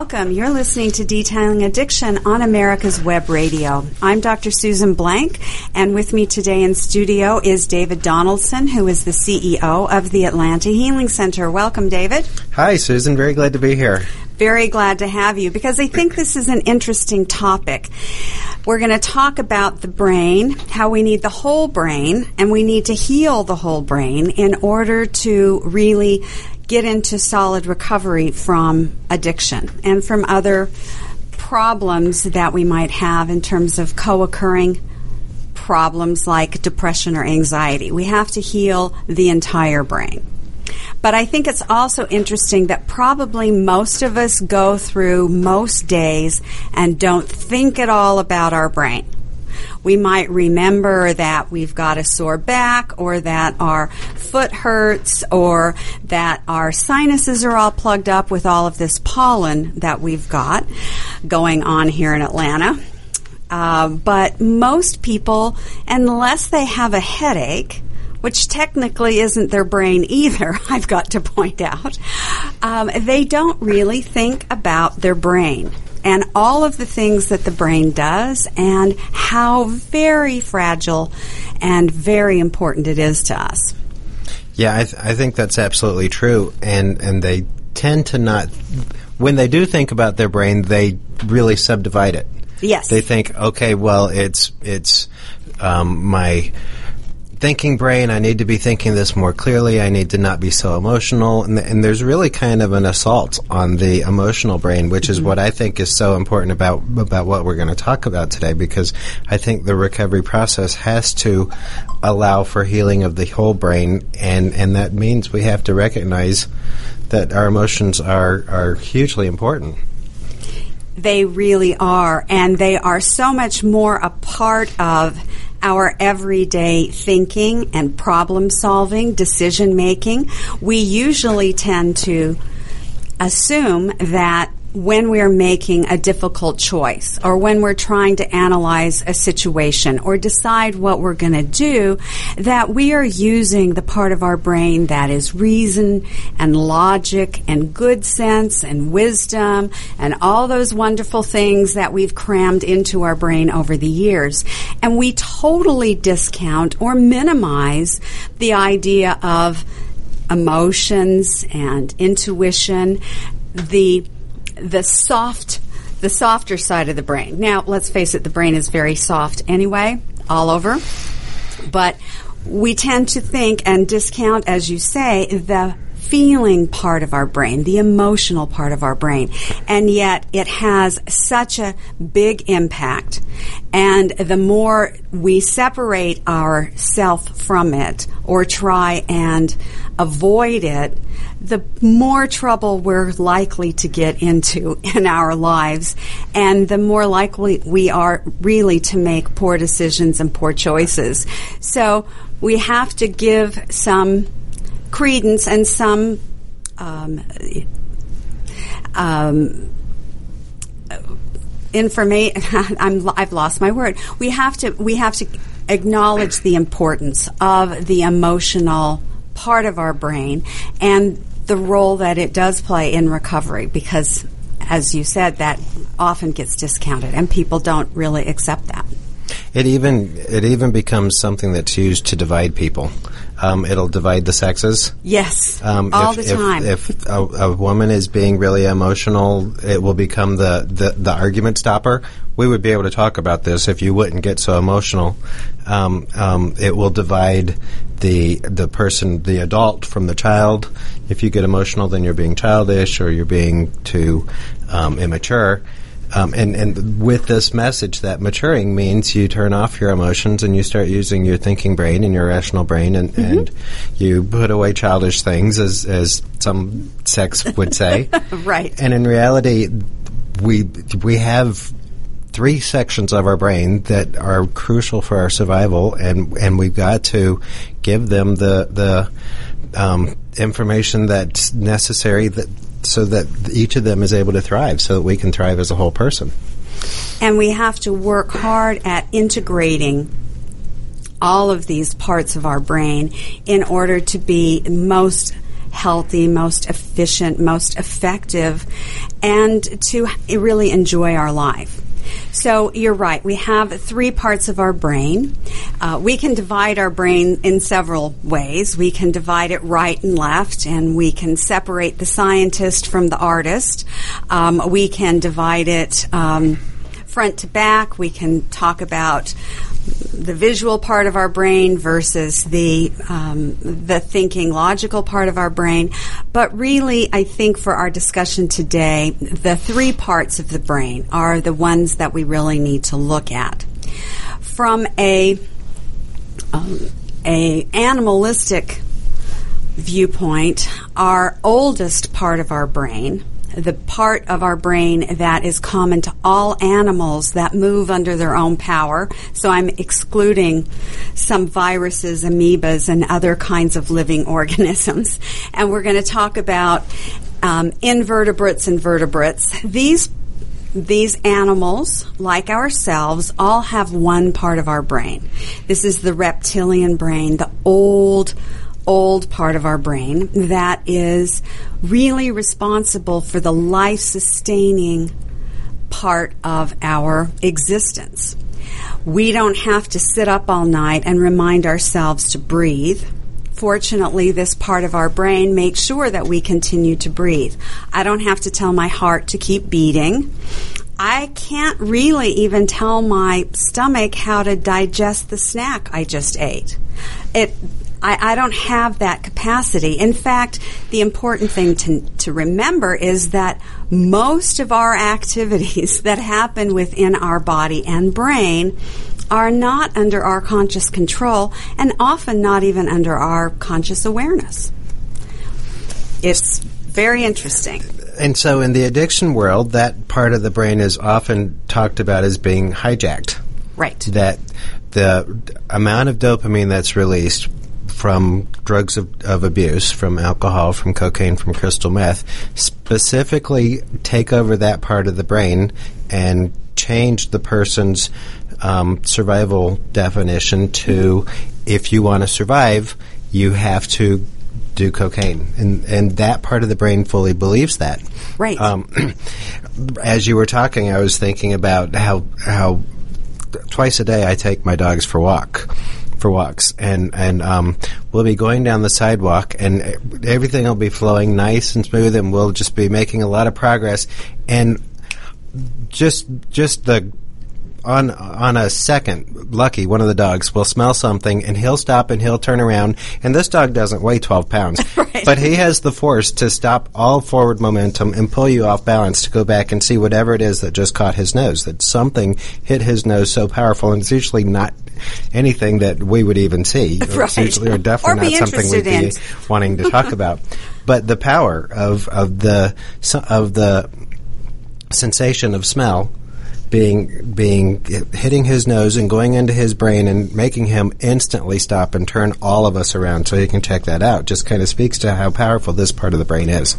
Welcome. You're listening to Detailing Addiction on America's Web Radio. I'm Dr. Susan Blank, and with me today in studio is David Donaldson, who is the CEO of the Atlanta Healing Center. Welcome, David. Hi, Susan. Very glad to be here. Very glad to have you because I think this is an interesting topic. We're going to talk about the brain, how we need the whole brain, and we need to heal the whole brain in order to really get into solid recovery from addiction and from other problems that we might have in terms of co occurring problems like depression or anxiety. We have to heal the entire brain. But I think it's also interesting that probably most of us go through most days and don't think at all about our brain. We might remember that we've got a sore back or that our foot hurts or that our sinuses are all plugged up with all of this pollen that we've got going on here in Atlanta. Uh, but most people, unless they have a headache, which technically isn't their brain either, I've got to point out, um, they don't really think about their brain and all of the things that the brain does and how very fragile and very important it is to us. Yeah, I, th- I think that's absolutely true. And, and they tend to not, when they do think about their brain, they really subdivide it. Yes. They think, okay, well, it's, it's, um, my, thinking brain. I need to be thinking this more clearly. I need to not be so emotional. And, and there's really kind of an assault on the emotional brain, which mm-hmm. is what I think is so important about about what we're going to talk about today. Because I think the recovery process has to allow for healing of the whole brain, and and that means we have to recognize that our emotions are are hugely important. They really are, and they are so much more a part of our everyday thinking and problem solving, decision making, we usually tend to assume that when we're making a difficult choice or when we're trying to analyze a situation or decide what we're going to do, that we are using the part of our brain that is reason and logic and good sense and wisdom and all those wonderful things that we've crammed into our brain over the years. And we totally discount or minimize the idea of emotions and intuition, the the soft the softer side of the brain. Now, let's face it, the brain is very soft anyway, all over. But we tend to think and discount, as you say, the feeling part of our brain, the emotional part of our brain. And yet it has such a big impact. And the more we separate ourself from it or try and avoid it, the more trouble we're likely to get into in our lives, and the more likely we are really to make poor decisions and poor choices. So we have to give some credence and some um, um, information. I've lost my word. We have to. We have to acknowledge the importance of the emotional part of our brain and the role that it does play in recovery because as you said that often gets discounted and people don't really accept that it even it even becomes something that's used to divide people. Um, it'll divide the sexes. Yes, um, all if, the time. If, if a, a, woman is being really emotional, it will become the, the, the, argument stopper. We would be able to talk about this if you wouldn't get so emotional. Um, um it will divide the the person, the adult, from the child. If you get emotional, then you're being childish or you're being too um, immature. Um, and, and with this message that maturing means you turn off your emotions and you start using your thinking brain and your rational brain and, mm-hmm. and you put away childish things as, as some sex would say. right. And in reality, we, we have three sections of our brain that are crucial for our survival and, and we've got to give them the, the, um, information that's necessary that so that each of them is able to thrive so that we can thrive as a whole person. And we have to work hard at integrating all of these parts of our brain in order to be most healthy, most efficient, most effective, and to really enjoy our life. So you're right. We have three parts of our brain. Uh, we can divide our brain in several ways. We can divide it right and left, and we can separate the scientist from the artist. Um, we can divide it um, front to back. We can talk about the visual part of our brain versus the um, the thinking logical part of our brain. But really, I think for our discussion today, the three parts of the brain are the ones that we really need to look at. From a um, a animalistic viewpoint, our oldest part of our brain the part of our brain that is common to all animals that move under their own power. So I'm excluding some viruses, amoebas, and other kinds of living organisms. And we're going to talk about um, invertebrates and vertebrates. These these animals, like ourselves, all have one part of our brain. This is the reptilian brain, the old old part of our brain that is really responsible for the life sustaining part of our existence. We don't have to sit up all night and remind ourselves to breathe. Fortunately, this part of our brain makes sure that we continue to breathe. I don't have to tell my heart to keep beating. I can't really even tell my stomach how to digest the snack I just ate. It I, I, don't have that capacity. In fact, the important thing to, to remember is that most of our activities that happen within our body and brain are not under our conscious control and often not even under our conscious awareness. It's very interesting. And so, in the addiction world, that part of the brain is often talked about as being hijacked. Right. That the amount of dopamine that's released from drugs of, of, abuse, from alcohol, from cocaine, from crystal meth, specifically take over that part of the brain and change the person's um, survival definition to if you want to survive, you have to do cocaine, and and that part of the brain fully believes that. Right. Um, as you were talking, I was thinking about how how twice a day I take my dogs for walk for walks, and and um, we'll be going down the sidewalk, and everything will be flowing nice and smooth, and we'll just be making a lot of progress, and just just the on on a second, Lucky, one of the dogs, will smell something and he'll stop and he'll turn around. And this dog doesn't weigh 12 pounds, right. but he has the force to stop all forward momentum and pull you off balance to go back and see whatever it is that just caught his nose. That something hit his nose so powerful, and it's usually not anything that we would even see. Right. Usually or definitely or not something we'd in. be wanting to talk about. But the power of of the of the sensation of smell being being hitting his nose and going into his brain and making him instantly stop and turn all of us around so you can check that out just kind of speaks to how powerful this part of the brain is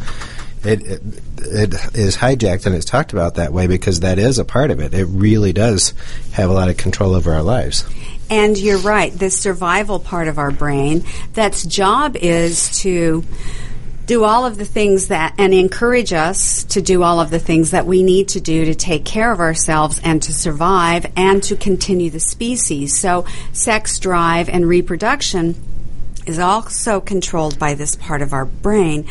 it, it, it is hijacked and it's talked about that way because that is a part of it it really does have a lot of control over our lives and you're right the survival part of our brain that's job is to do all of the things that and encourage us to do all of the things that we need to do to take care of ourselves and to survive and to continue the species. So sex drive and reproduction is also controlled by this part of our brain.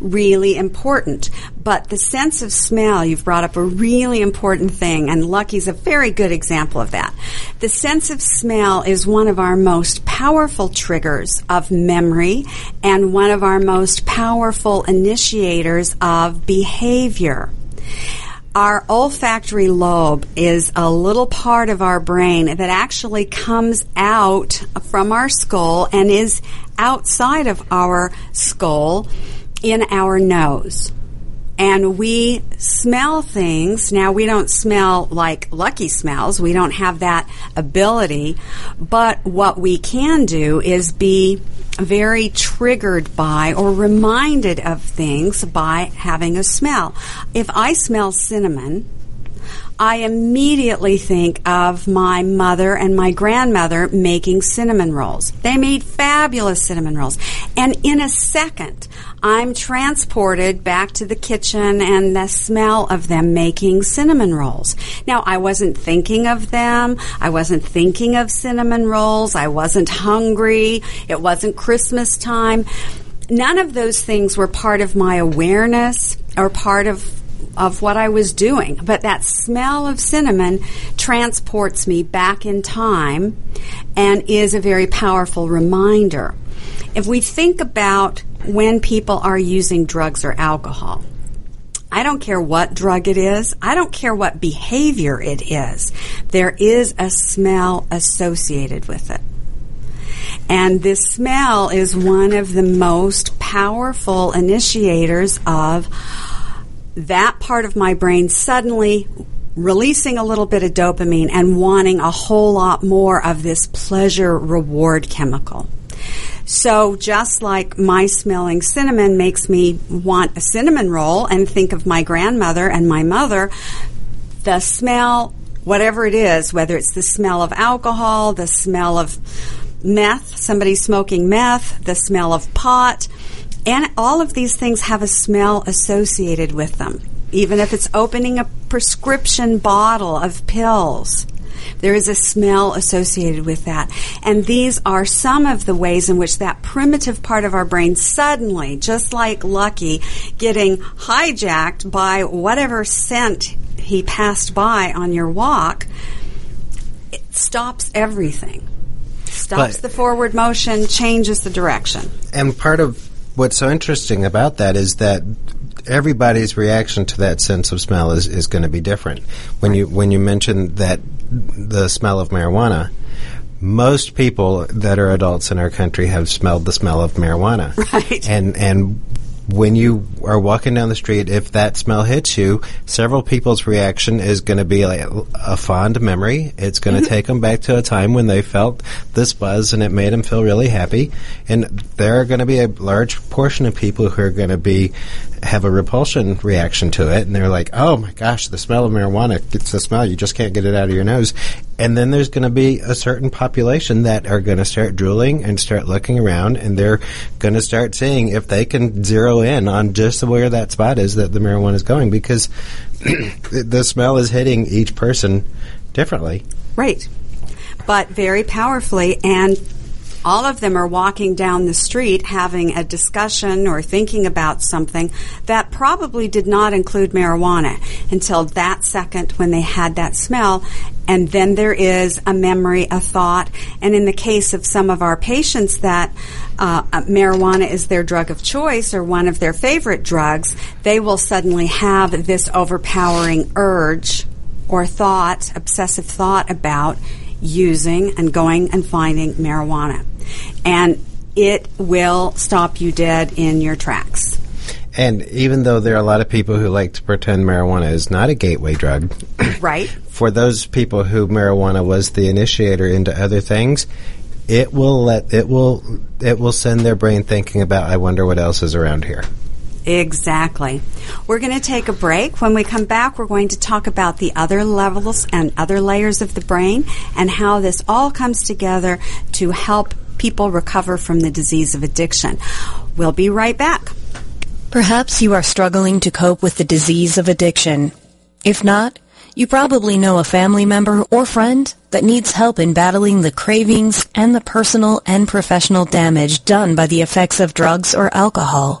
Really important. But the sense of smell, you've brought up a really important thing, and Lucky's a very good example of that. The sense of smell is one of our most powerful triggers of memory and one of our most powerful initiators of behavior. Our olfactory lobe is a little part of our brain that actually comes out from our skull and is outside of our skull in our nose and we smell things. Now, we don't smell like Lucky smells. We don't have that ability. But what we can do is be very triggered by or reminded of things by having a smell. If I smell cinnamon, I immediately think of my mother and my grandmother making cinnamon rolls. They made fabulous cinnamon rolls. And in a second, I'm transported back to the kitchen and the smell of them making cinnamon rolls. Now, I wasn't thinking of them. I wasn't thinking of cinnamon rolls. I wasn't hungry. It wasn't Christmas time. None of those things were part of my awareness or part of of what I was doing. But that smell of cinnamon transports me back in time and is a very powerful reminder. If we think about when people are using drugs or alcohol, I don't care what drug it is. I don't care what behavior it is. There is a smell associated with it. And this smell is one of the most powerful initiators of that part of my brain suddenly releasing a little bit of dopamine and wanting a whole lot more of this pleasure reward chemical. So just like my smelling cinnamon makes me want a cinnamon roll and think of my grandmother and my mother, the smell, whatever it is, whether it's the smell of alcohol, the smell of meth, somebody smoking meth, the smell of pot, and all of these things have a smell associated with them. Even if it's opening a prescription bottle of pills, there is a smell associated with that. And these are some of the ways in which that primitive part of our brain suddenly, just like Lucky, getting hijacked by whatever scent he passed by on your walk, it stops everything. Stops but, the forward motion, changes the direction. And part of what's so interesting about that is that everybody's reaction to that sense of smell is, is going to be different. When you when you mention that the smell of marijuana, most people that are adults in our country have smelled the smell of marijuana. Right. And and when you are walking down the street, if that smell hits you, several people's reaction is going to be like a fond memory. It's going to mm-hmm. take them back to a time when they felt this buzz and it made them feel really happy. And there are going to be a large portion of people who are going to be have a repulsion reaction to it, and they're like, "Oh my gosh, the smell of marijuana! It's the smell. You just can't get it out of your nose." And then there's going to be a certain population that are going to start drooling and start looking around, and they're going to start seeing if they can zero in on just where that spot is that the marijuana is going, because the smell is hitting each person differently. Right, but very powerfully, and all of them are walking down the street having a discussion or thinking about something that probably did not include marijuana until that second when they had that smell. And then there is a memory, a thought. And in the case of some of our patients that uh, marijuana is their drug of choice or one of their favorite drugs, they will suddenly have this overpowering urge or thought, obsessive thought about using and going and finding marijuana and it will stop you dead in your tracks. And even though there are a lot of people who like to pretend marijuana is not a gateway drug, right? For those people who marijuana was the initiator into other things, it will let it will it will send their brain thinking about I wonder what else is around here. Exactly. We're going to take a break. When we come back, we're going to talk about the other levels and other layers of the brain and how this all comes together to help people recover from the disease of addiction. We'll be right back. Perhaps you are struggling to cope with the disease of addiction. If not, you probably know a family member or friend that needs help in battling the cravings and the personal and professional damage done by the effects of drugs or alcohol.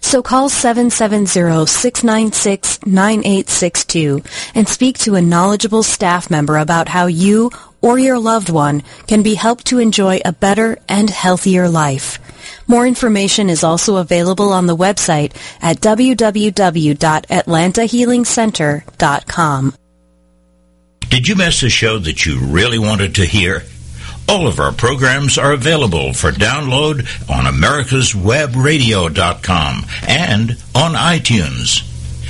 So call 770-696-9862 and speak to a knowledgeable staff member about how you or your loved one can be helped to enjoy a better and healthier life. More information is also available on the website at www.atlantahealingcenter.com. Did you miss a show that you really wanted to hear? All of our programs are available for download on americaswebradio.com and on iTunes.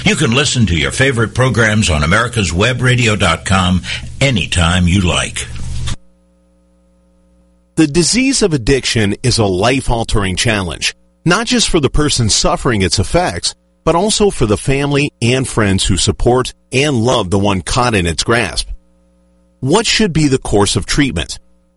You can listen to your favorite programs on americaswebradio.com anytime you like. The disease of addiction is a life-altering challenge, not just for the person suffering its effects, but also for the family and friends who support and love the one caught in its grasp. What should be the course of treatment?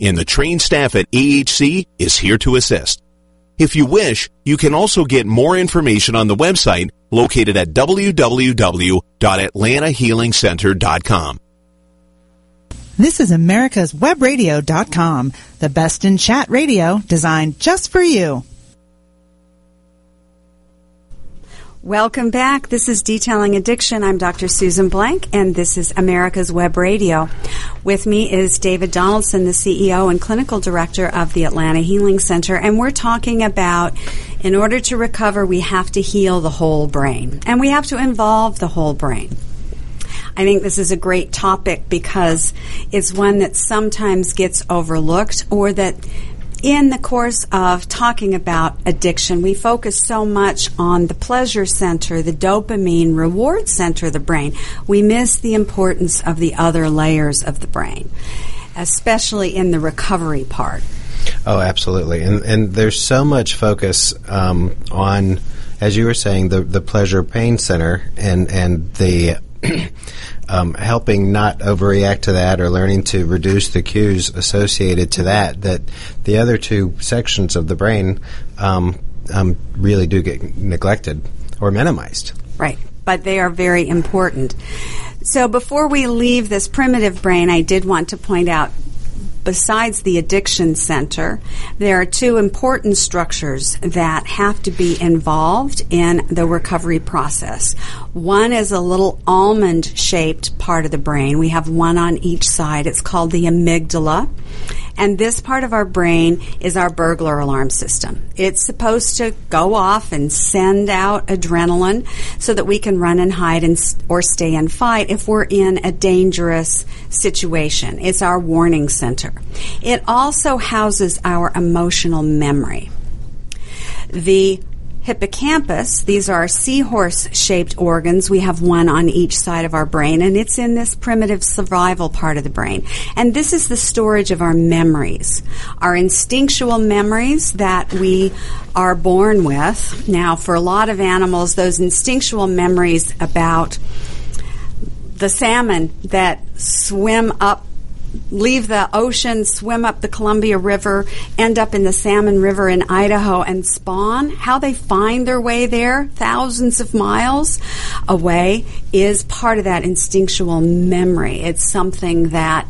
and the trained staff at AHC is here to assist. If you wish, you can also get more information on the website located at www.atlantahealingcenter.com. This is America's Webradio.com, the best in chat radio designed just for you. Welcome back. This is Detailing Addiction. I'm Dr. Susan Blank, and this is America's Web Radio. With me is David Donaldson, the CEO and clinical director of the Atlanta Healing Center, and we're talking about in order to recover, we have to heal the whole brain, and we have to involve the whole brain. I think this is a great topic because it's one that sometimes gets overlooked or that in the course of talking about addiction, we focus so much on the pleasure center, the dopamine reward center of the brain. We miss the importance of the other layers of the brain, especially in the recovery part. Oh, absolutely. And and there's so much focus um, on, as you were saying, the the pleasure pain center and and the um, helping not overreact to that or learning to reduce the cues associated to that, that the other two sections of the brain um, um, really do get neglected or minimized. Right, but they are very important. So before we leave this primitive brain, I did want to point out besides the addiction center, there are two important structures that have to be involved in the recovery process. One is a little almond shaped part of the brain. We have one on each side. It's called the amygdala. And this part of our brain is our burglar alarm system. It's supposed to go off and send out adrenaline so that we can run and hide and, or stay and fight if we're in a dangerous situation. It's our warning center. It also houses our emotional memory. The hippocampus. These are seahorse shaped organs. We have one on each side of our brain, and it's in this primitive survival part of the brain. And this is the storage of our memories, our instinctual memories that we are born with. Now, for a lot of animals, those instinctual memories about the salmon that swim up leave the ocean, swim up the Columbia River, end up in the Salmon River in Idaho and spawn, how they find their way there, thousands of miles away, is part of that instinctual memory. It's something that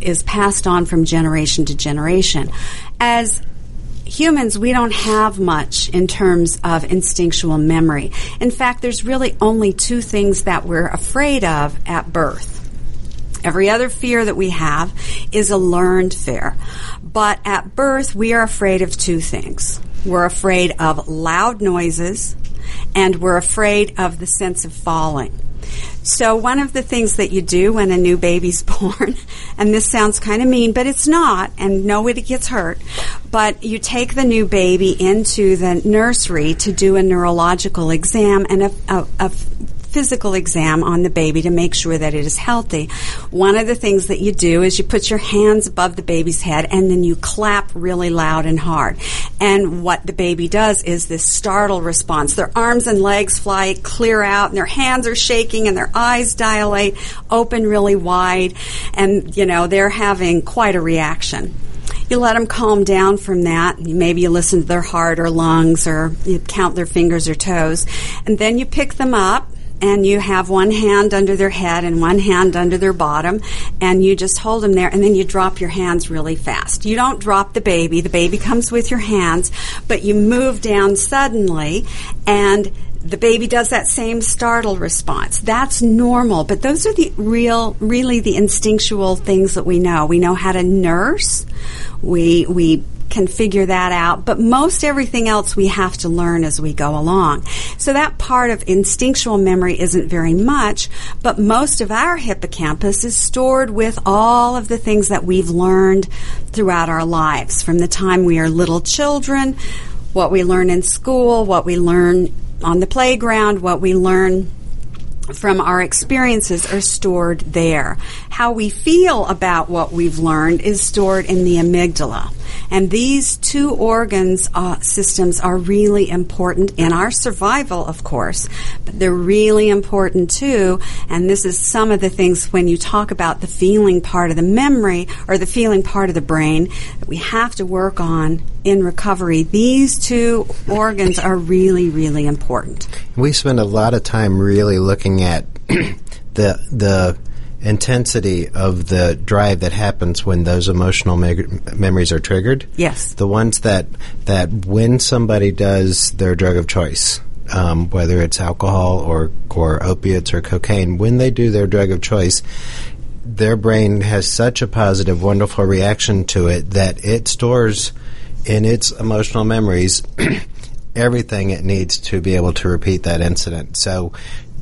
is passed on from generation to generation. As humans, we don't have much in terms of instinctual memory. In fact, there's really only two things that we're afraid of at birth Every other fear that we have is a learned fear. But at birth, we are afraid of two things. We're afraid of loud noises and we're afraid of the sense of falling. So one of the things that you do when a new baby's born, and this sounds kind of mean, but it's not, and nobody gets hurt, but you take the new baby into the nursery to do a neurological exam and a, a, a physical exam on the baby to make sure that it is healthy. One of the things that you do is you put your hands above the baby's head and then you clap really loud and hard. And what the baby does is this startle response. Their arms and legs fly clear out and their hands are shaking and their eyes dilate, open really wide, and you know, they're having quite a reaction you let them calm down from that. Maybe you listen to their heart or lungs or you count their fingers or toes. And then you pick them up and you have one hand under their head and one hand under their bottom, and you just hold them there, and then you drop your hands really fast. You don't drop the baby, the baby comes with your hands, but you move down suddenly, and the baby does that same startle response. That's normal, but those are the real, really the instinctual things that we know. We know how to nurse. We, we can figure that out, but most everything else we have to learn as we go along. So that part of instinctual memory isn't very much, but most of our hippocampus is stored with all of the things that we've learned throughout our lives from the time we are little children, what we learn in school, what we learn on the playground, what we learn from our experiences are stored there. How we feel about what we've learned is stored in the amygdala. And these two organs uh, systems are really important in our survival, of course, but they're really important too. And this is some of the things when you talk about the feeling part of the memory or the feeling part of the brain that we have to work on in recovery. These two organs are really, really important. We spend a lot of time really looking at the the intensity of the drive that happens when those emotional memories are triggered. Yes. The ones that that when somebody does their drug of choice, um, whether it's alcohol or or opiates or cocaine, when they do their drug of choice, their brain has such a positive, wonderful reaction to it that it stores in its emotional memories everything it needs to be able to repeat that incident. So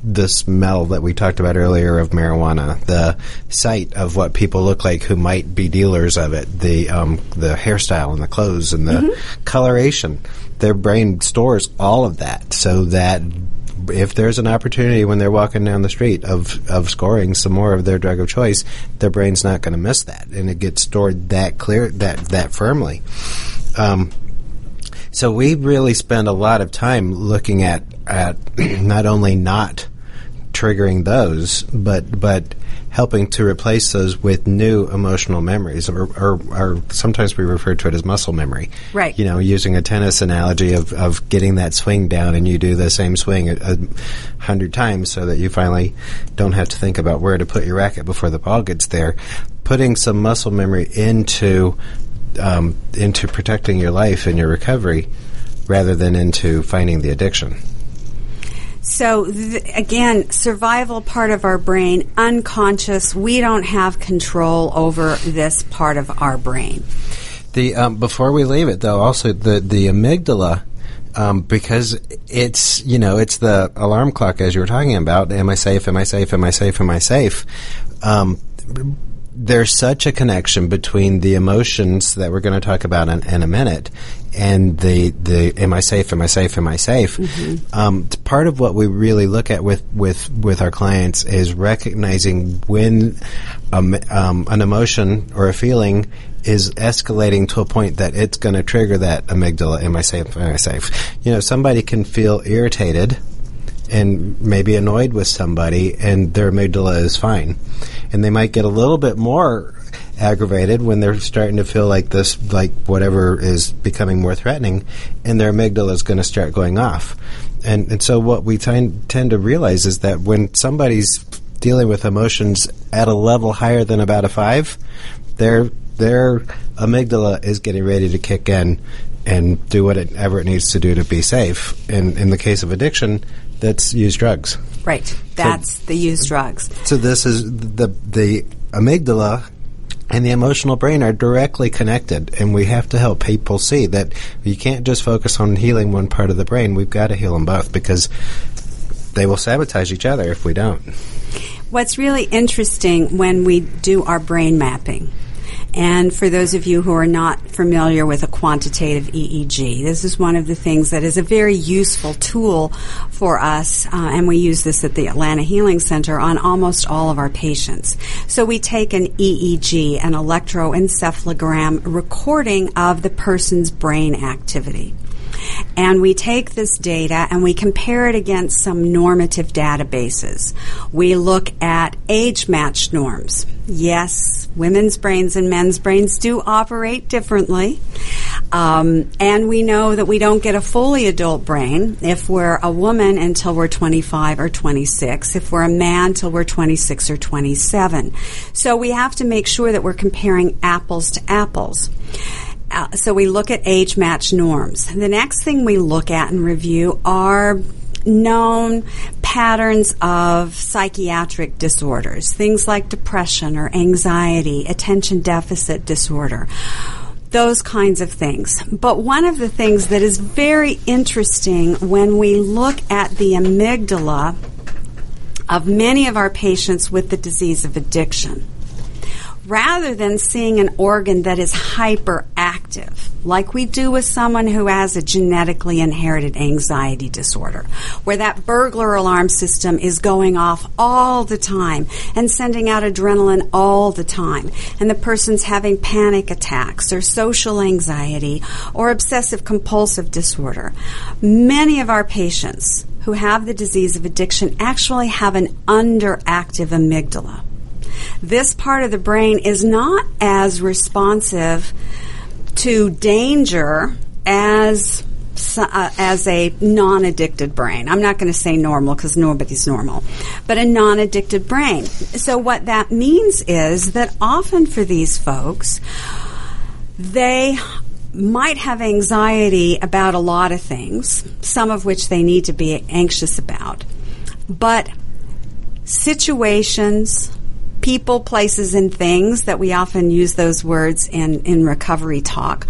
the smell that we talked about earlier of marijuana, the sight of what people look like who might be dealers of it, the um, the hairstyle and the clothes and the mm-hmm. coloration. Their brain stores all of that so that if there's an opportunity when they're walking down the street of, of scoring some more of their drug of choice, their brain's not going to miss that, and it gets stored that clear that that firmly. Um, so we really spend a lot of time looking at at not only not triggering those, but but helping to replace those with new emotional memories, or, or, or, sometimes we refer to it as muscle memory. Right. You know, using a tennis analogy of, of getting that swing down, and you do the same swing a, a hundred times, so that you finally don't have to think about where to put your racket before the ball gets there. Putting some muscle memory into um, into protecting your life and your recovery, rather than into finding the addiction. So th- again, survival part of our brain, unconscious. We don't have control over this part of our brain. The um, before we leave it though, also the the amygdala. Um, because it's you know it's the alarm clock as you were talking about. Am I safe? Am I safe? Am I safe? Am I safe? Um, there's such a connection between the emotions that we're going to talk about in, in, a minute and the the am I safe? Am I safe? Am I safe? Mm-hmm. Um, part of what we really look at with with with our clients is recognizing when um, um, an emotion or a feeling is escalating to a point that it's going to trigger that amygdala. Am I safe? Am I safe? You know, somebody can feel irritated and maybe annoyed with somebody, and their amygdala is fine and they might get a little bit more aggravated when they're starting to feel like this, like whatever is becoming more threatening, and their amygdala is going to start going off. And, and so what we tend, tend to realize is that when somebody's dealing with emotions at a level higher than about a five, their their amygdala is getting ready to kick in and do whatever it needs to do to be safe. And in the case of addiction, that's use drugs. Right. That's so, the use drugs. So this is the the amygdala and the emotional brain are directly connected, and we have to help people see that you can't just focus on healing one part of the brain. We've got to heal them both because they will sabotage each other if we don't. What's really interesting when we do our brain mapping and for those of you who are not familiar with a quantitative EEG, this is one of the things that is a very useful tool for us, uh, and we use this at the Atlanta Healing Center on almost all of our patients. So we take an EEG, an electroencephalogram recording of the person's brain activity. And we take this data and we compare it against some normative databases. We look at age matched norms. Yes, women's brains and men's brains do operate differently. Um, and we know that we don't get a fully adult brain if we're a woman until we're 25 or 26, if we're a man till we're 26 or 27. So we have to make sure that we're comparing apples to apples. Uh, so we look at age match norms. The next thing we look at and review are known patterns of psychiatric disorders, things like depression or anxiety, attention deficit disorder, those kinds of things. But one of the things that is very interesting when we look at the amygdala of many of our patients with the disease of addiction rather than seeing an organ that is hyperactive, like we do with someone who has a genetically inherited anxiety disorder, where that burglar alarm system is going off all the time and sending out adrenaline all the time, and the person's having panic attacks or social anxiety or obsessive compulsive disorder. Many of our patients who have the disease of addiction actually have an underactive amygdala this part of the brain is not as responsive to danger as uh, as a non-addicted brain. I'm not going to say normal because nobody's normal, but a non-addicted brain. So what that means is that often for these folks, they might have anxiety about a lot of things, some of which they need to be anxious about. But situations, people, places, and things that we often use those words in, in recovery talk.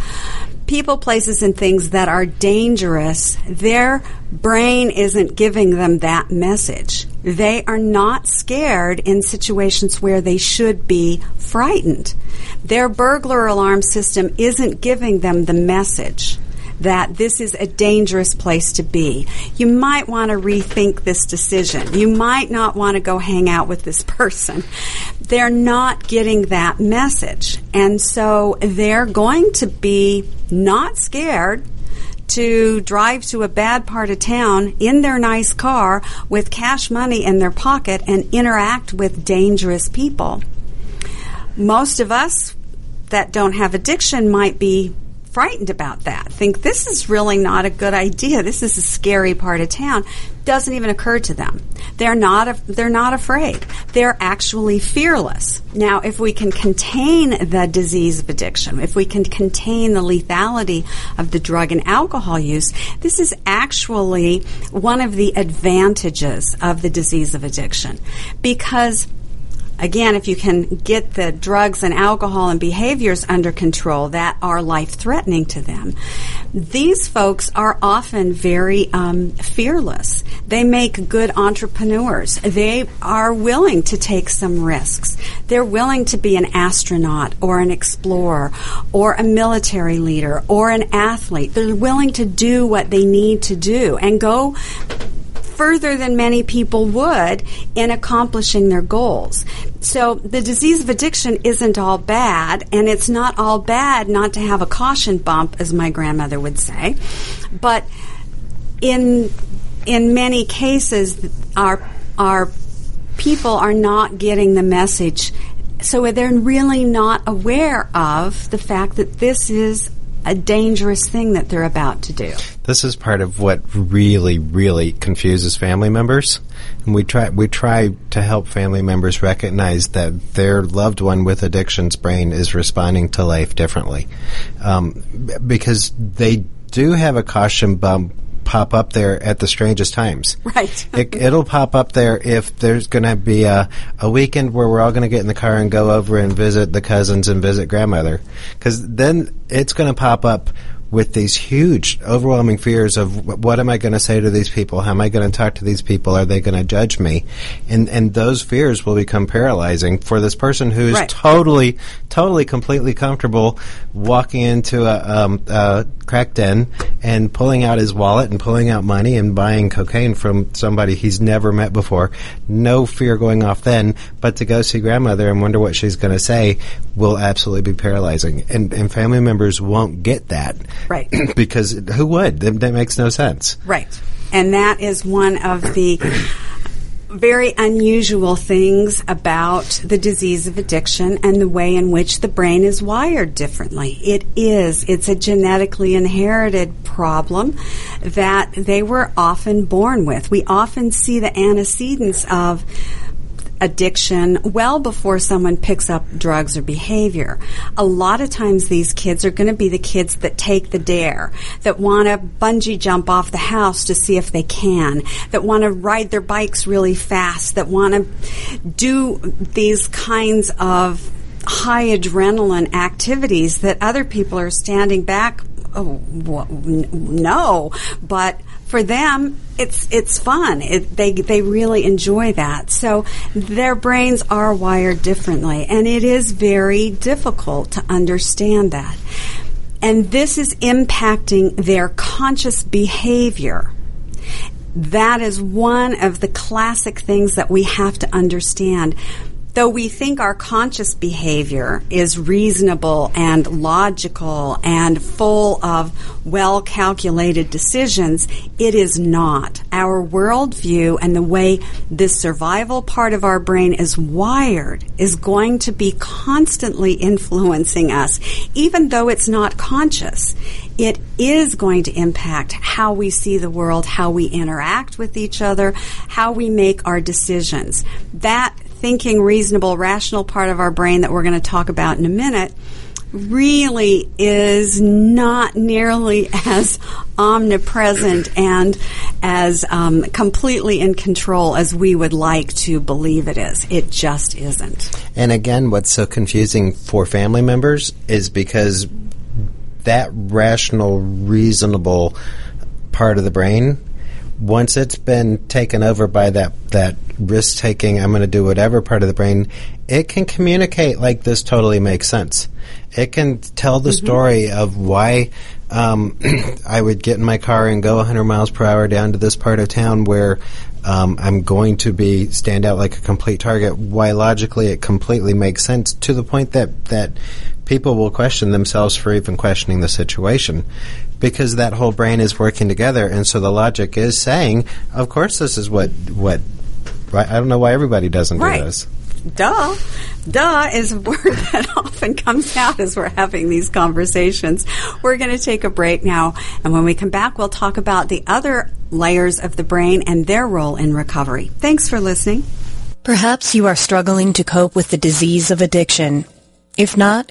People, places, and things that are dangerous, their brain isn't giving them that message. They are not scared in situations where they should be frightened. Their burglar alarm system isn't giving them the message that this is a dangerous place to be. You might want to rethink this decision. You might not want to go hang out with this person. They're not getting that message. And so they're going to be not scared to drive to a bad part of town in their nice car with cash money in their pocket and interact with dangerous people. Most of us that don't have addiction might be frightened about that. Think this is really not a good idea. This is a scary part of town. Doesn't even occur to them. They're not. they're not afraid. They're actually fearless. Now, if we can contain the disease of addiction, if we can contain the lethality of the drug and alcohol use, this is actually one of the advantages of the disease of addiction because again, if you can get the drugs and alcohol and behaviors under control that are life threatening to them, these folks are often very um, fearless. They make good entrepreneurs. They are willing to take some risks. They're willing to be an astronaut or an explorer or a military leader or an athlete. They're willing to do what they need to do and go further than many people would in accomplishing their goals. So the disease of addiction isn't all bad, and it's not all bad not to have a caution bump, as my grandmother would say. But in in many cases, our our people are not getting the message so they're really not aware of the fact that this is a dangerous thing that they're about to do. This is part of what really, really confuses family members. And we try we try to help family members recognize that their loved one with addiction's brain is responding to life differently, um, because they do have a caution bump pop up there at the strangest times. Right. it, will pop up there if there's going to be a, a weekend where we're all going to get in the car and go over and visit the cousins and visit grandmother. Because then it's going to pop up with these huge, overwhelming fears of what am I going to say to these people? How am I going to talk to these people? Are they going to judge me? And and those fears will become paralyzing for this person who is right. totally, totally, completely comfortable walking into a, um, a crack den and pulling out his wallet and pulling out money and buying cocaine from somebody he's never met before. No fear going off then, but to go see grandmother and wonder what she's going to say will absolutely be paralyzing. And, and family members won't get that. Right. because who would? That, that makes no sense. Right. And that is one of the very unusual things about the disease of addiction and the way in which the brain is wired differently. It is. It's a genetically inherited problem that they were often born with. We often see the antecedents of addiction well before someone picks up drugs or behavior. A lot of times these kids are going to be the kids that take the dare, that want to bungee jump off the house to see if they can, that want to ride their bikes really fast, that want to do these kinds of high adrenaline activities that other people are standing back oh no but for them, it's it's fun. It, they they really enjoy that. So their brains are wired differently, and it is very difficult to understand that. And this is impacting their conscious behavior. That is one of the classic things that we have to understand though we think our conscious behavior is reasonable and logical and full of well calculated decisions, it is not. Our worldview and the way this survival part of our brain is wired is going to be constantly influencing us, even though it's not conscious. It is going to impact how we see the world, how we interact with each other, how we make our decisions. That thinking, reasonable, rational part of our brain that we're going to talk about in a minute really is not nearly as omnipresent and as um, completely in control as we would like to believe it is. It just isn't. And again, what's so confusing for family members is because that rational, reasonable part of the brain once it's been taken over by that that risk taking, I'm going to do whatever part of the brain, it can communicate like this totally makes sense. It can tell the mm-hmm. story of why um, I would get in my car and go 100 miles per hour down to this part of town where um, I'm going to be stand out like a complete target. Why logically it completely makes sense to the point that that people will question themselves for even questioning the situation because that whole brain is working together. And so the logic is saying of course this is what what right? I don't know why everybody doesn't right. do this. Duh. Duh is a word that often comes out as we're having these conversations. We're going to take a break now and when we come back we'll talk about the other layers of the brain and their role in recovery. Thanks for listening. Perhaps you are struggling to cope with the disease of addiction. If not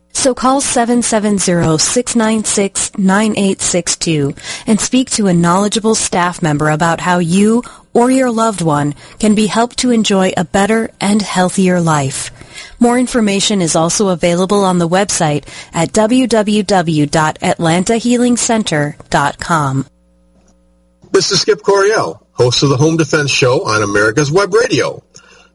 So call 770-696-9862 and speak to a knowledgeable staff member about how you or your loved one can be helped to enjoy a better and healthier life. More information is also available on the website at www.atlantahealingcenter.com. This is Skip Coryell, host of the Home Defense Show on America's Web Radio.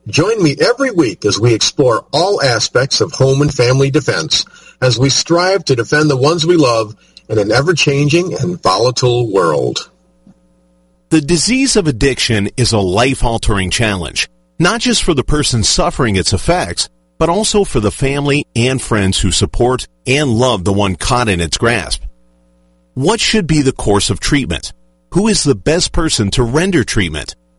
Join me every week as we explore all aspects of home and family defense as we strive to defend the ones we love in an ever-changing and volatile world. The disease of addiction is a life-altering challenge, not just for the person suffering its effects, but also for the family and friends who support and love the one caught in its grasp. What should be the course of treatment? Who is the best person to render treatment?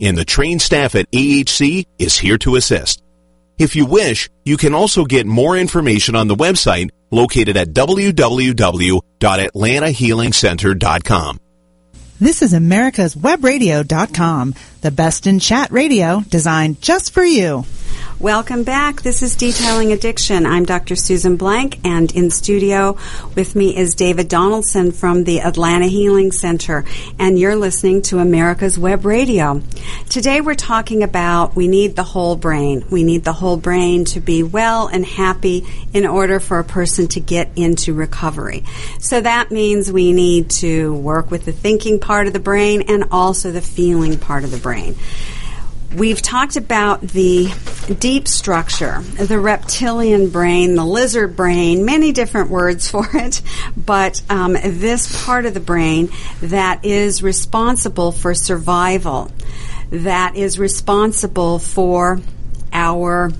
and the trained staff at AHC is here to assist. If you wish, you can also get more information on the website located at www.atlantahealingcenter.com. This is America's Webradio.com, the best in chat radio designed just for you. Welcome back. This is Detailing Addiction. I'm Dr. Susan Blank, and in studio with me is David Donaldson from the Atlanta Healing Center, and you're listening to America's Web Radio. Today we're talking about we need the whole brain. We need the whole brain to be well and happy in order for a person to get into recovery. So that means we need to work with the thinking part of the brain and also the feeling part of the brain. We've talked about the deep structure, the reptilian brain, the lizard brain, many different words for it, but um, this part of the brain that is responsible for survival, that is responsible for our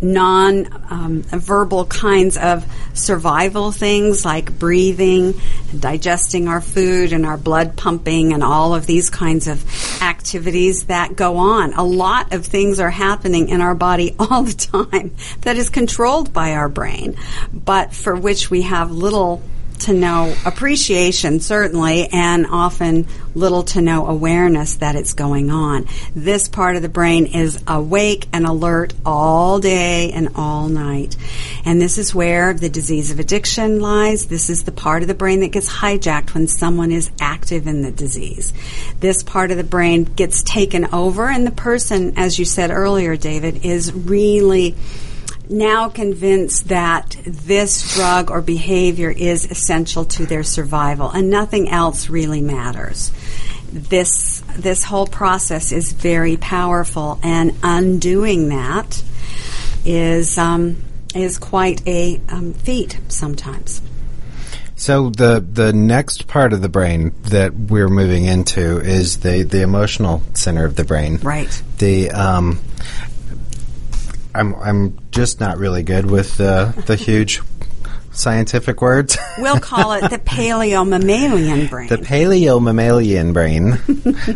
non um, verbal kinds of survival things like breathing, digesting our food, and our blood pumping, and all of these kinds of activities that go on. A lot of things are happening in our body all the time that is controlled by our brain, but for which we have little to no appreciation, certainly, and often little to no awareness that it's going on. This part of the brain is awake and alert all day and all night. And this is where the disease of addiction lies. This is the part of the brain that gets hijacked when someone is active in the disease. This part of the brain gets taken over, and the person, as you said earlier, David, is really now convinced that this drug or behavior is essential to their survival and nothing else really matters. This this whole process is very powerful, and undoing that is um, is quite a um, feat sometimes. So the the next part of the brain that we're moving into is the the emotional center of the brain. Right. The um, I'm I'm just not really good with the the huge scientific words. We'll call it the paleo mammalian brain. the paleo mammalian brain.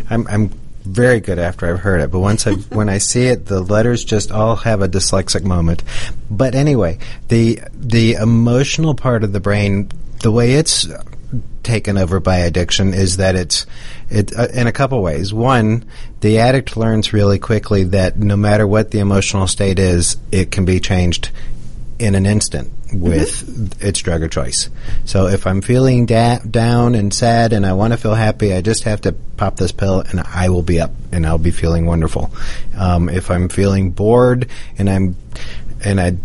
I'm I'm very good after I've heard it, but once I when I see it, the letters just all have a dyslexic moment. But anyway, the the emotional part of the brain, the way it's taken over by addiction is that it's it uh, in a couple ways. One, the addict learns really quickly that no matter what the emotional state is, it can be changed in an instant with mm-hmm. its drug of choice. So if I'm feeling da- down and sad and I want to feel happy, I just have to pop this pill and I will be up and I'll be feeling wonderful. Um, if I'm feeling bored and I'm and I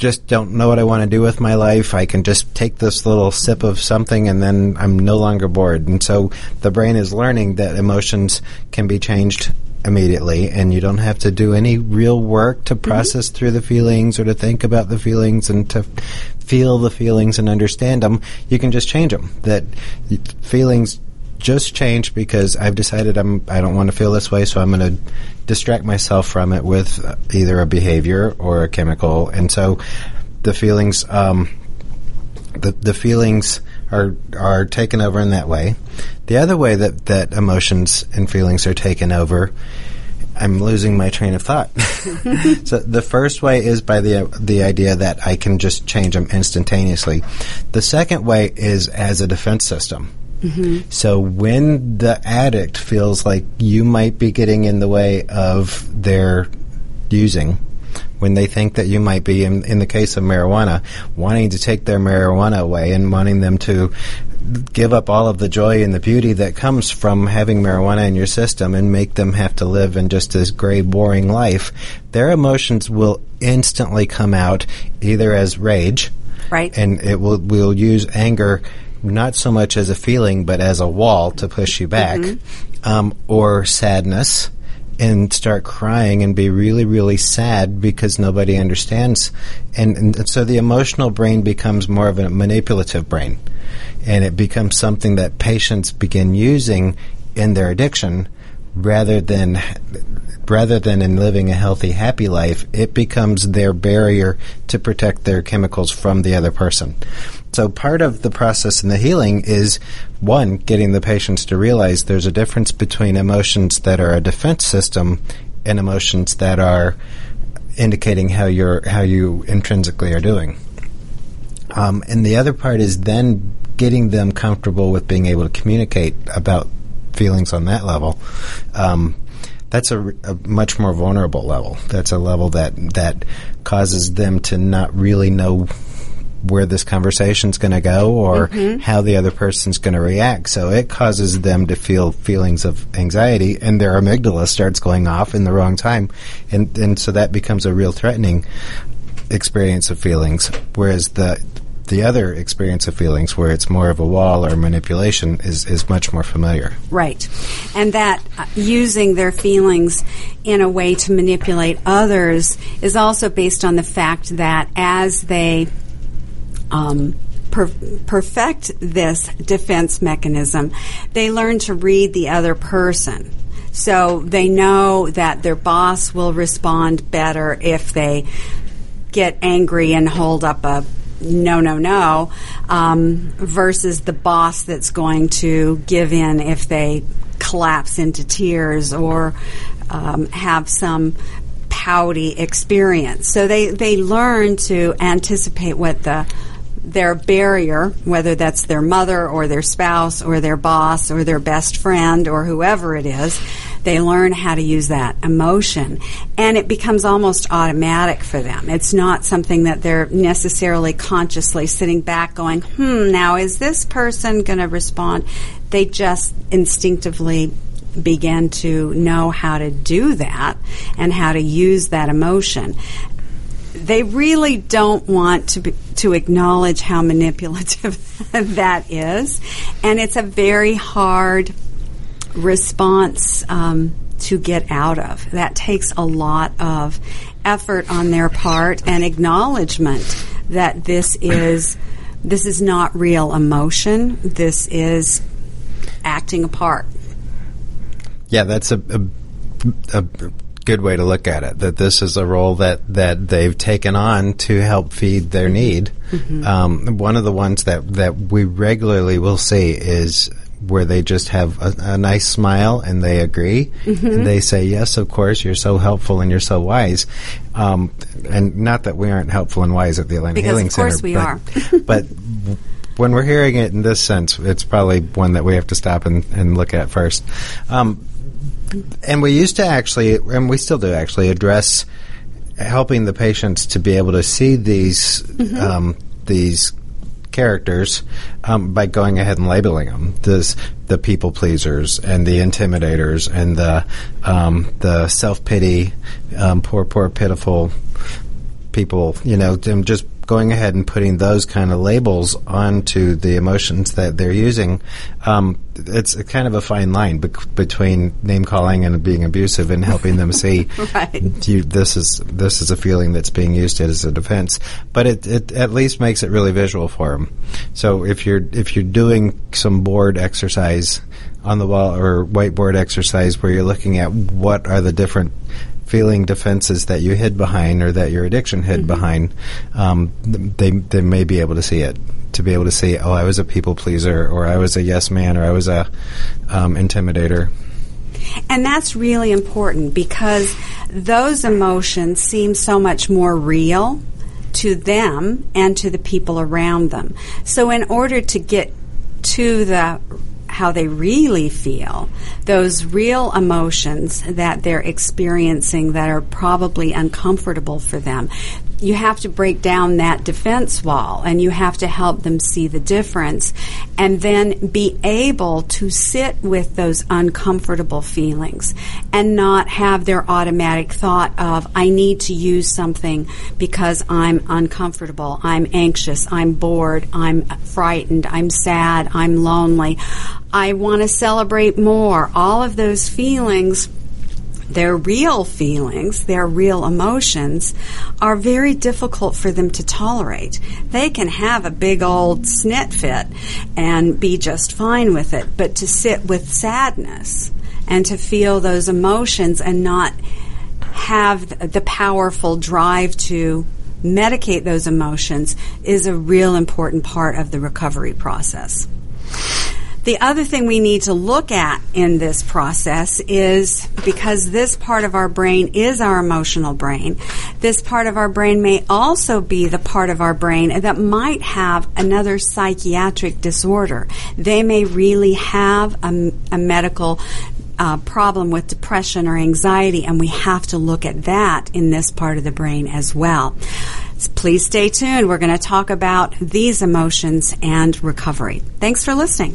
just don't know what I want to do with my life, I can just take this little sip of something and then I'm no longer bored. And so the brain is learning that emotions can be changed immediately and you don't have to do any real work to mm-hmm. process mm-hmm. through the feelings or to think about the feelings and to feel the feelings and understand them. You can just change them. That feelings just change because I've decided I'm I don't want to feel this way, so I'm going to distract myself from it with either a behavior or a chemical, and so the feelings, um, the the feelings are are taken over in that way. The other way that that emotions and feelings are taken over. I'm losing my train of thought. so the first way is by the the idea that I can just change them instantaneously. The second way is as a defense system. Mm-hmm. So when the addict feels like you might be getting in the way of their using, when they think that you might be, in, in the case of marijuana, wanting to take their marijuana away and wanting them to give up all of the joy and the beauty that comes from having marijuana in your system and make them have to live in just this gray, boring life, their emotions will instantly come out either as rage, right, and it will will use anger not so much as a feeling, but as a wall to push you back, mm-hmm. um, or sadness and start crying and be really, really sad because nobody understands. And, and, so the emotional brain becomes more of a manipulative brain. And it becomes something that patients begin using in their addiction rather than rather than in living a healthy happy life it becomes their barrier to protect their chemicals from the other person so part of the process in the healing is one, getting the patients to realize there's a difference between emotions that are a defense system and emotions that are indicating how you're how you intrinsically are doing. Um, and the other part is then getting them comfortable with being able to communicate about feelings on that level. Um, that's a, a, much more vulnerable level. That's a level that that causes them to not really know where this conversation's going to go or mm-hmm. how the other person's going to react. So it causes them to feel feelings of anxiety, and their amygdala starts going off in the wrong time, and and so that becomes a real threatening experience of feelings. Whereas the the other experience of feelings, where it's more of a wall or manipulation, is, is much more familiar. Right. And that uh, using their feelings in a way to manipulate others is also based on the fact that as they um, per- perfect this defense mechanism, they learn to read the other person. So they know that their boss will respond better if they get angry and hold up a no, no, no, um, versus the boss that's going to give in if they collapse into tears or um, have some pouty experience. So they, they learn to anticipate what the their barrier, whether that's their mother or their spouse or their boss or their best friend or whoever it is, they learn how to use that emotion. And it becomes almost automatic for them. It's not something that they're necessarily consciously sitting back going, hmm, now is this person going to respond? They just instinctively begin to know how to do that and how to use that emotion they really don't want to be, to acknowledge how manipulative that is, and it's a very hard response um, to get out of. That takes a lot of effort on their part and acknowledgement that this is this is not real emotion. This is acting a part. Yeah, that's a, a, a good way to look at it. That this is a role that that they've taken on to help feed their need. Mm-hmm. Um, one of the ones that that we regularly will see is where they just have a, a nice smile and they agree mm-hmm. and they say yes of course you're so helpful and you're so wise um, and not that we aren't helpful and wise at the Atlanta because Healing of course Center we but, are but when we're hearing it in this sense it's probably one that we have to stop and, and look at first um, and we used to actually, and we still do actually, address helping the patients to be able to see these mm-hmm. um, these characters um, by going ahead and labeling them. This, the people pleasers and the intimidators and the um, the self pity, um, poor, poor, pitiful people. You know, just going ahead and putting those kind of labels onto the emotions that they're using, um, it's a kind of a fine line between name calling and being abusive and helping them see right. you, this is this is a feeling that's being used as a defense. But it, it at least makes it really visual for them. So if you're if you're doing some board exercise on the wall or whiteboard exercise where you're looking at what are the different feeling defenses that you hid behind or that your addiction hid mm-hmm. behind, um, they they may be able to see it. To be able to see, oh, I was a people pleaser, or I was a yes man, or I was a um, intimidator. And that's really important because those emotions seem so much more real to them and to the people around them. So, in order to get to the how they really feel, those real emotions that they're experiencing that are probably uncomfortable for them you have to break down that defense wall and you have to help them see the difference and then be able to sit with those uncomfortable feelings and not have their automatic thought of, I need to use something because I'm uncomfortable, I'm anxious, I'm bored, I'm frightened, I'm sad, I'm lonely. I want to celebrate more. All of those feelings their real feelings, their real emotions, are very difficult for them to tolerate. They can have a big old snit fit and be just fine with it, but to sit with sadness and to feel those emotions and not have the powerful drive to medicate those emotions is a real important part of the recovery process. The other thing we need to look at in this process is because this part of our brain is our emotional brain, this part of our brain may also be the part of our brain that might have another psychiatric disorder. They may really have a, a medical uh, problem with depression or anxiety, and we have to look at that in this part of the brain as well. Please stay tuned. We're going to talk about these emotions and recovery. Thanks for listening.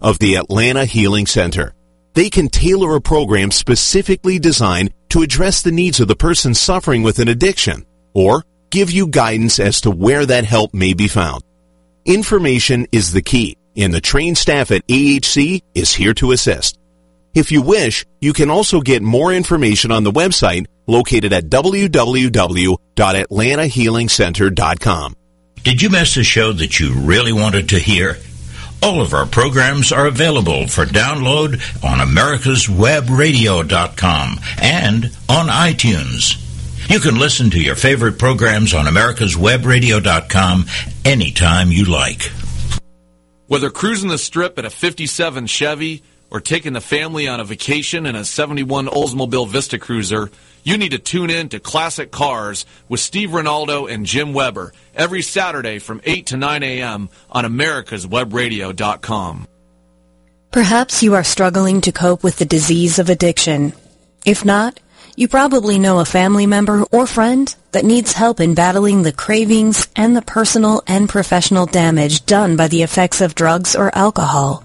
of the Atlanta Healing Center. They can tailor a program specifically designed to address the needs of the person suffering with an addiction or give you guidance as to where that help may be found. Information is the key and the trained staff at AHC is here to assist. If you wish, you can also get more information on the website located at www.atlantahealingcenter.com. Did you miss a show that you really wanted to hear? All of our programs are available for download on americaswebradio.com and on iTunes. You can listen to your favorite programs on americaswebradio.com anytime you like. Whether cruising the strip in a 57 Chevy or taking the family on a vacation in a 71 Oldsmobile Vista Cruiser, you need to tune in to Classic Cars with Steve Ronaldo and Jim Weber every Saturday from 8 to 9 a.m. on americaswebradio.com. Perhaps you are struggling to cope with the disease of addiction. If not, you probably know a family member or friend that needs help in battling the cravings and the personal and professional damage done by the effects of drugs or alcohol.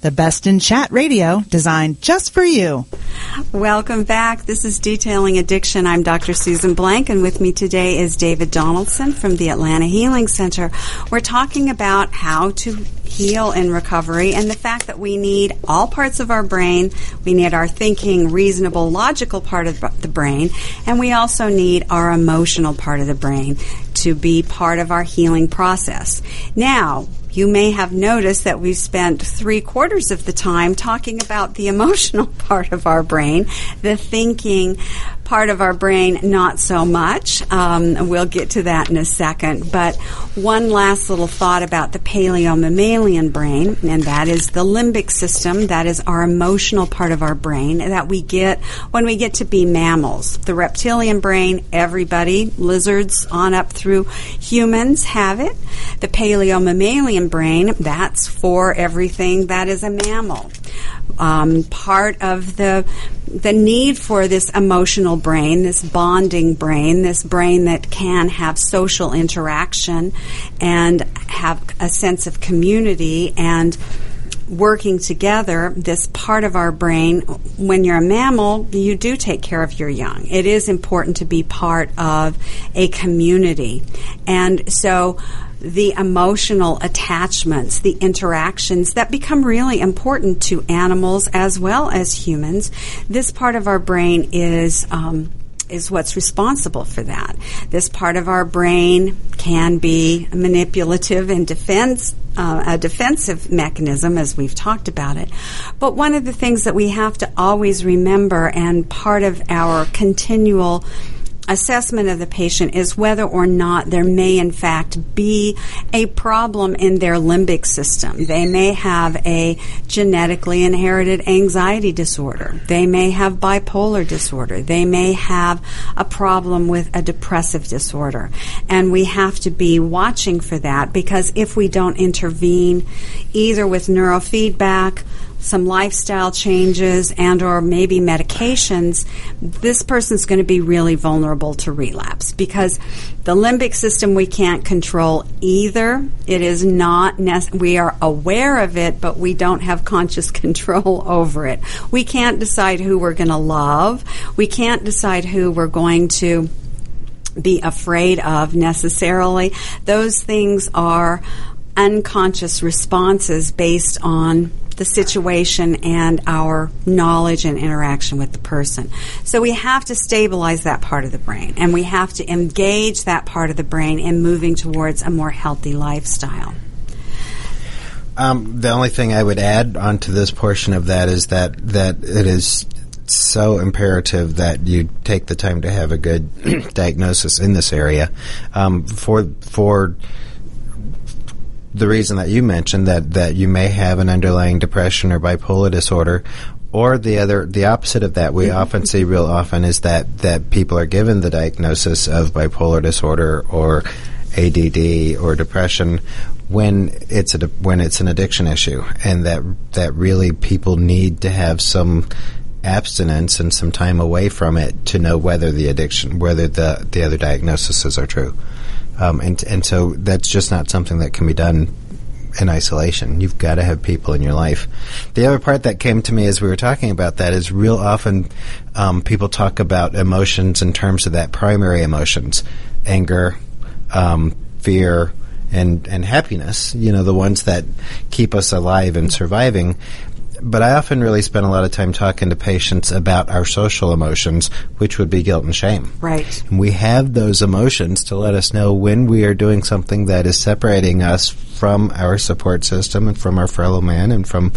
the best in chat radio designed just for you. Welcome back. This is Detailing Addiction. I'm Dr. Susan Blank, and with me today is David Donaldson from the Atlanta Healing Center. We're talking about how to heal in recovery and the fact that we need all parts of our brain. We need our thinking, reasonable, logical part of the brain, and we also need our emotional part of the brain to be part of our healing process. Now, you may have noticed that we've spent three quarters of the time talking about the emotional part of our brain, the thinking part of our brain, not so much. Um, we'll get to that in a second. But one last little thought about the paleomammalian brain, and that is the limbic system. That is our emotional part of our brain that we get when we get to be mammals. The reptilian brain, everybody, lizards on up through humans have it. The paleomammalian brain, that's for everything that is a mammal. Um, part of the the need for this emotional brain, this bonding brain, this brain that can have social interaction and have a sense of community and working together, this part of our brain, when you're a mammal, you do take care of your young. It is important to be part of a community. And so, the emotional attachments, the interactions that become really important to animals as well as humans. This part of our brain is um, is what's responsible for that. This part of our brain can be manipulative and defense, uh, a defensive mechanism, as we've talked about it. But one of the things that we have to always remember, and part of our continual assessment of the patient is whether or not there may in fact be a problem in their limbic system. They may have a genetically inherited anxiety disorder. They may have bipolar disorder. They may have a problem with a depressive disorder. And we have to be watching for that because if we don't intervene either with neurofeedback some lifestyle changes and or maybe medications, this person's going to be really vulnerable to relapse because the limbic system we can't control either. It is not we are aware of it, but we don't have conscious control over it. We can't decide who we're going to love. We can't decide who we're going to be afraid of necessarily. Those things are unconscious responses based on the situation and our knowledge and interaction with the person. So we have to stabilize that part of the brain and we have to engage that part of the brain in moving towards a more healthy lifestyle. Um, the only thing I would add onto this portion of that is that that it is so imperative that you take the time to have a good diagnosis in this area. Um, for for the reason that you mentioned that that you may have an underlying depression or bipolar disorder or the other the opposite of that we mm-hmm. often see real often is that that people are given the diagnosis of bipolar disorder or ADD or depression when it's a when it's an addiction issue and that that really people need to have some abstinence and some time away from it to know whether the addiction whether the the other diagnoses are true um, and and so that's just not something that can be done in isolation. You've got to have people in your life. The other part that came to me as we were talking about that is real often um, people talk about emotions in terms of that primary emotions, anger, um, fear, and and happiness. You know, the ones that keep us alive and surviving but I often really spend a lot of time talking to patients about our social emotions, which would be guilt and shame. Right. And we have those emotions to let us know when we are doing something that is separating us from our support system and from our fellow man and from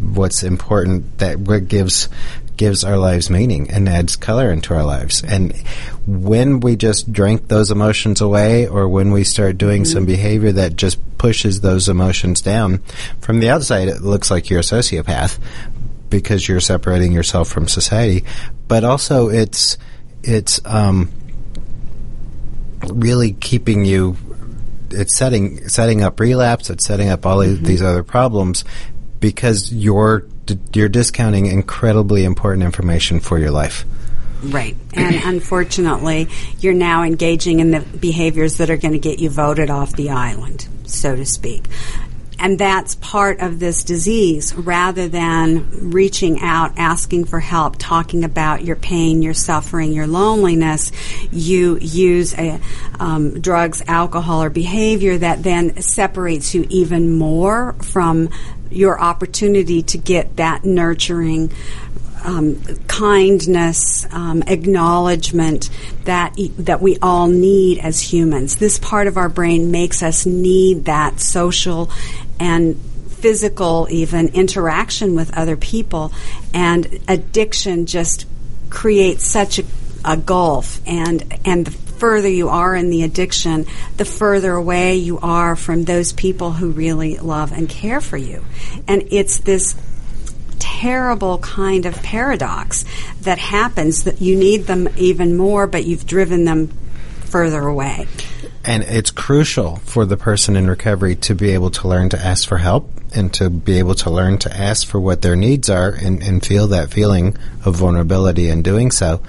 what's important that what gives gives our lives meaning and adds color into our lives. And when we just drink those emotions away or when we start doing mm-hmm. some behavior that just pushes those emotions down, from the outside it looks like you're a sociopath because you're separating yourself from society. But also it's it's um, really keeping you it's setting setting up relapse, it's setting up all mm-hmm. these other problems because you're you're discounting incredibly important information for your life. Right. And unfortunately, you're now engaging in the behaviors that are going to get you voted off the island, so to speak. And that's part of this disease rather than reaching out, asking for help, talking about your pain, your suffering, your loneliness. You use a, um, drugs, alcohol, or behavior that then separates you even more from your opportunity to get that nurturing um, kindness, um, acknowledgement that that we all need as humans. This part of our brain makes us need that social and physical, even interaction with other people, and addiction just creates such a, a gulf and and further you are in the addiction, the further away you are from those people who really love and care for you. And it's this terrible kind of paradox that happens that you need them even more, but you've driven them further away. And it's crucial for the person in recovery to be able to learn to ask for help and to be able to learn to ask for what their needs are and, and feel that feeling of vulnerability in doing so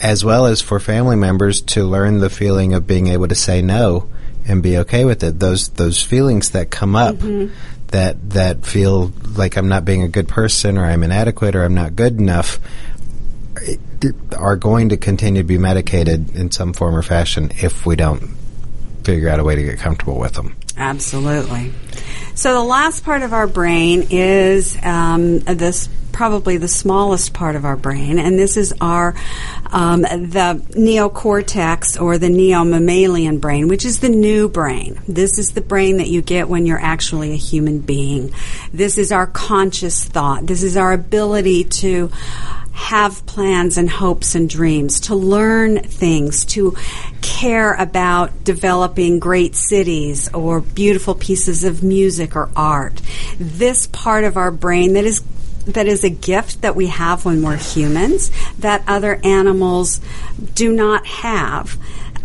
as well as for family members to learn the feeling of being able to say no and be okay with it. Those those feelings that come up mm-hmm. that that feel like I'm not being a good person or I'm inadequate or I'm not good enough are going to continue to be medicated in some form or fashion if we don't figure out a way to get comfortable with them. Absolutely. So the last part of our brain is um, this probably the smallest part of our brain, and this is our um, the neocortex or the neomammalian brain, which is the new brain. This is the brain that you get when you're actually a human being. This is our conscious thought. This is our ability to have plans and hopes and dreams, to learn things, to care about developing great cities or beautiful pieces of music or art. This part of our brain that is that is a gift that we have when we're humans that other animals do not have.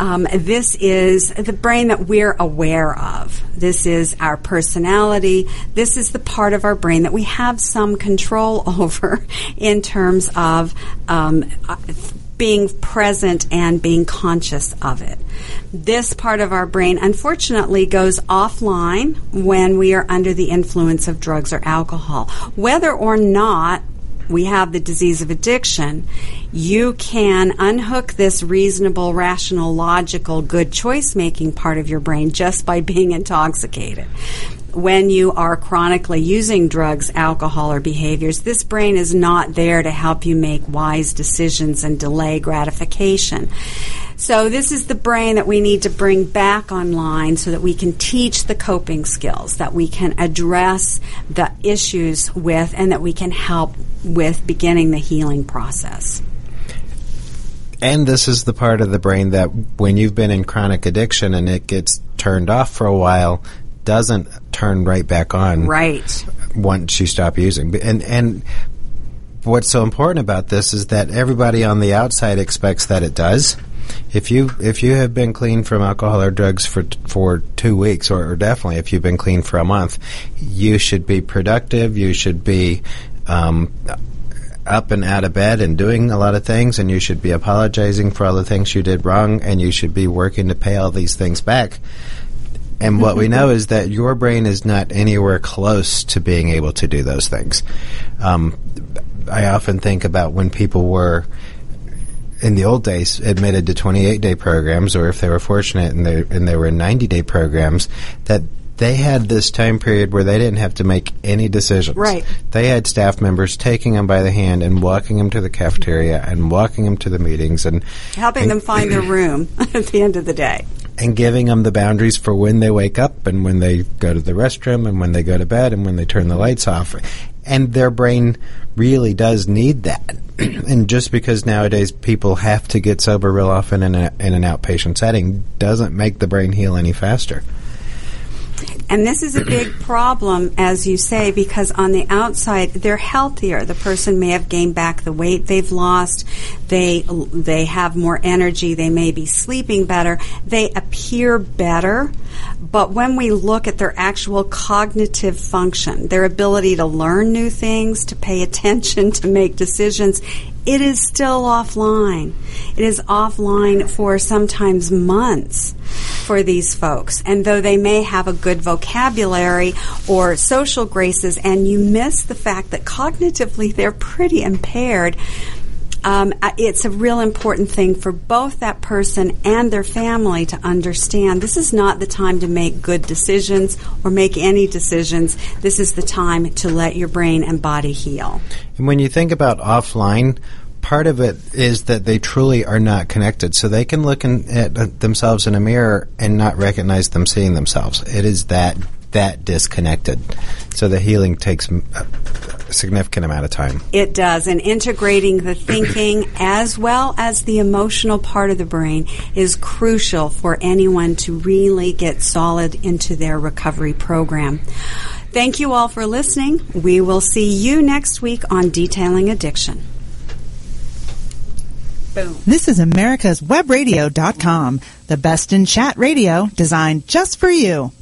Um, this is the brain that we're aware of. This is our personality. This is the part of our brain that we have some control over in terms of um, being present and being conscious of it. This part of our brain, unfortunately, goes offline when we are under the influence of drugs or alcohol. Whether or not we have the disease of addiction, you can unhook this reasonable, rational, logical, good choice making part of your brain just by being intoxicated. When you are chronically using drugs, alcohol, or behaviors, this brain is not there to help you make wise decisions and delay gratification. So this is the brain that we need to bring back online so that we can teach the coping skills, that we can address the issues with, and that we can help with beginning the healing process. And this is the part of the brain that when you've been in chronic addiction and it gets turned off for a while, doesn't turn right back on. Right. Once you stop using. And and what's so important about this is that everybody on the outside expects that it does if you if you have been clean from alcohol or drugs for for two weeks, or, or definitely if you've been clean for a month, you should be productive. You should be um, up and out of bed and doing a lot of things, and you should be apologizing for all the things you did wrong, and you should be working to pay all these things back. And what we know is that your brain is not anywhere close to being able to do those things. Um, I often think about when people were in the old days admitted to 28 day programs, or if they were fortunate and they and they were in 90 day programs, that they had this time period where they didn't have to make any decisions. Right. They had staff members taking them by the hand and walking them to the cafeteria and walking them to the meetings and helping and them find their room at the end of the day. And giving them the boundaries for when they wake up and when they go to the restroom and when they go to bed and when they turn the lights off. And their brain really does need that. and just because nowadays people have to get sober real often in, a, in an outpatient setting doesn't make the brain heal any faster. And this is a big problem, as you say, because on the outside they're healthier. The person may have gained back the weight they've lost. They they have more energy. They may be sleeping better. They appear better. But when we look at their actual cognitive function, their ability to learn new things, to pay attention, to make decisions, it is still offline. It is offline for sometimes months for these folks. And though they may have a good vocabulary or social graces, and you miss the fact that cognitively they're pretty impaired, um, it's a real important thing for both that person and their family to understand this is not the time to make good decisions or make any decisions. This is the time to let your brain and body heal. And when you think about offline, part of it is that they truly are not connected. So they can look in, at themselves in a mirror and not recognize them seeing themselves. It is that that disconnected. So the healing takes a significant amount of time. It does. And integrating the thinking as well as the emotional part of the brain is crucial for anyone to really get solid into their recovery program. Thank you all for listening. We will see you next week on Detailing Addiction. Boom. This is America's Webradio.com, the best in chat radio designed just for you.